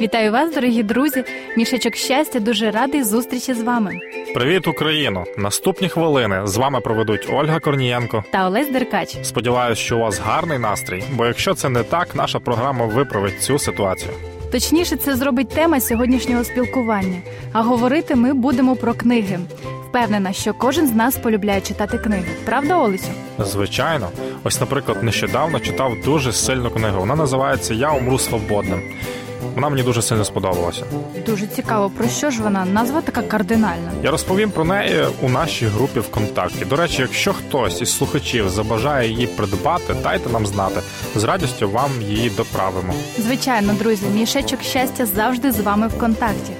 Вітаю вас, дорогі друзі! Мішечок щастя дуже радий зустрічі з вами. Привіт, Україно! Наступні хвилини з вами проведуть Ольга Корнієнко. Та Олесь Деркач. Сподіваюсь, що у вас гарний настрій, бо якщо це не так, наша програма виправить цю ситуацію. Точніше, це зробить тема сьогоднішнього спілкування. А говорити ми будемо про книги. Впевнена, що кожен з нас полюбляє читати книги. Правда, Олесю? Звичайно, ось, наприклад, нещодавно читав дуже сильну книгу. Вона називається Я умру свободним. Вона мені дуже сильно сподобалася. Дуже цікаво, про що ж вона? Назва така кардинальна. Я розповім про неї у нашій групі ВКонтакті. До речі, якщо хтось із слухачів забажає її придбати, дайте нам знати. З радістю вам її доправимо. Звичайно, друзі, мішечок щастя завжди з вами в контакті.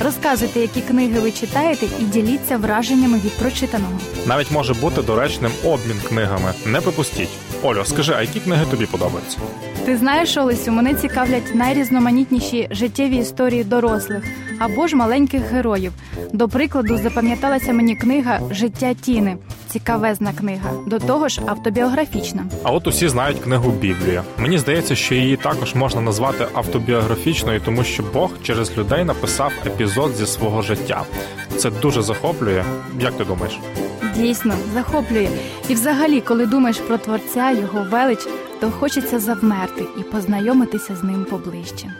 Розказуйте, які книги ви читаєте, і діліться враженнями від прочитаного. Навіть може бути доречним обмін книгами. Не пропустіть. Олю, скажи, а які книги тобі подобаються? Ти знаєш, Олесю, мене цікавлять найрізноманітніші життєві історії дорослих або ж маленьких героїв. До прикладу, запам'яталася мені книга Життя Тіни. Цікавезна книга, до того ж автобіографічна. А от усі знають книгу Біблія. Мені здається, що її також можна назвати автобіографічною, тому що Бог через людей написав епізод зі свого життя. Це дуже захоплює. Як ти думаєш? Дійсно, захоплює. І взагалі, коли думаєш про творця, його велич, то хочеться завмерти і познайомитися з ним поближче.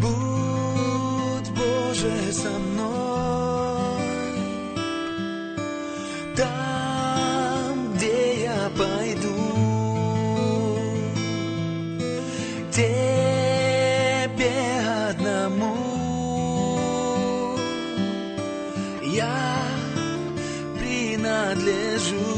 Будь Боже со мной. Там, где я пойду Тебе одному. Я принадлежу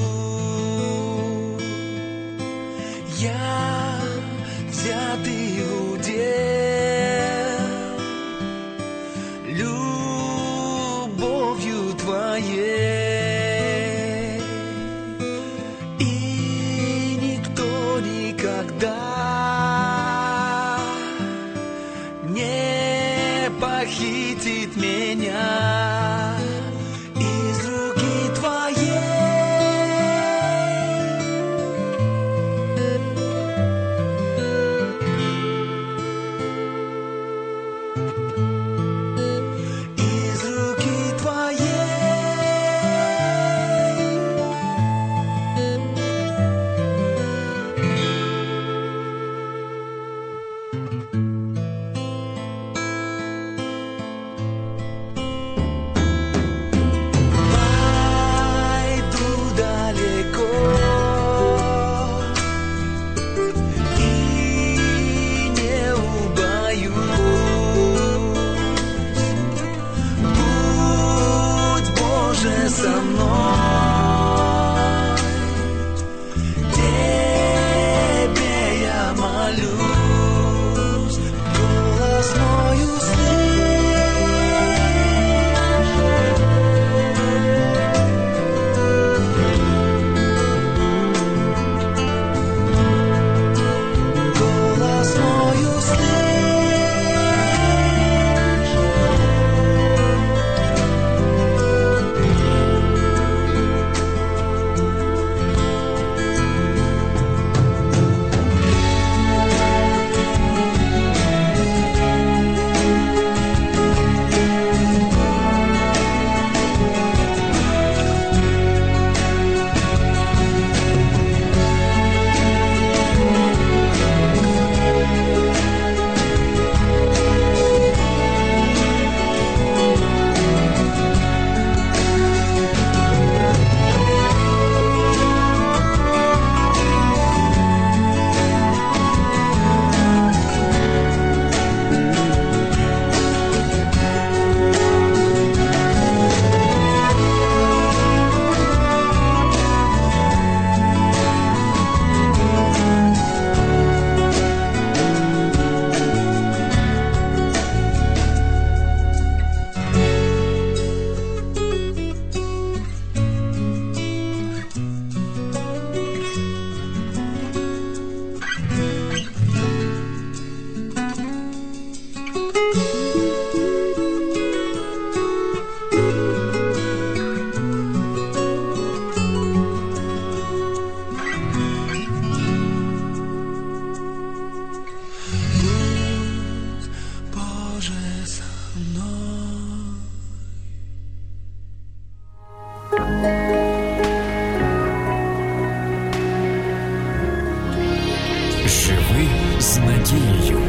Живи з надією.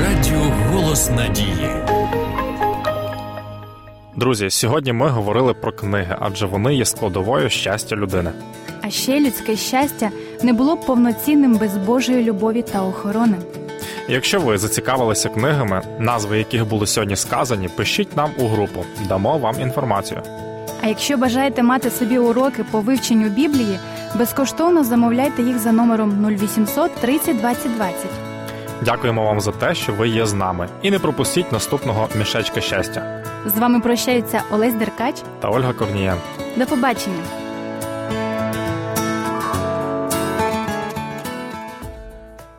Радіо Голос Надії. Друзі, сьогодні ми говорили про книги, адже вони є складовою щастя людини. А ще людське щастя не було б повноцінним без Божої любові та охорони. Якщо ви зацікавилися книгами, назви яких були сьогодні сказані, пишіть нам у групу, дамо вам інформацію. А якщо бажаєте мати собі уроки по вивченню Біблії, безкоштовно замовляйте їх за номером 0800 30 20 20. Дякуємо вам за те, що ви є з нами, і не пропустіть наступного мішечка щастя З вами прощаються Олесь Деркач. та Ольга Корнієн. До побачення!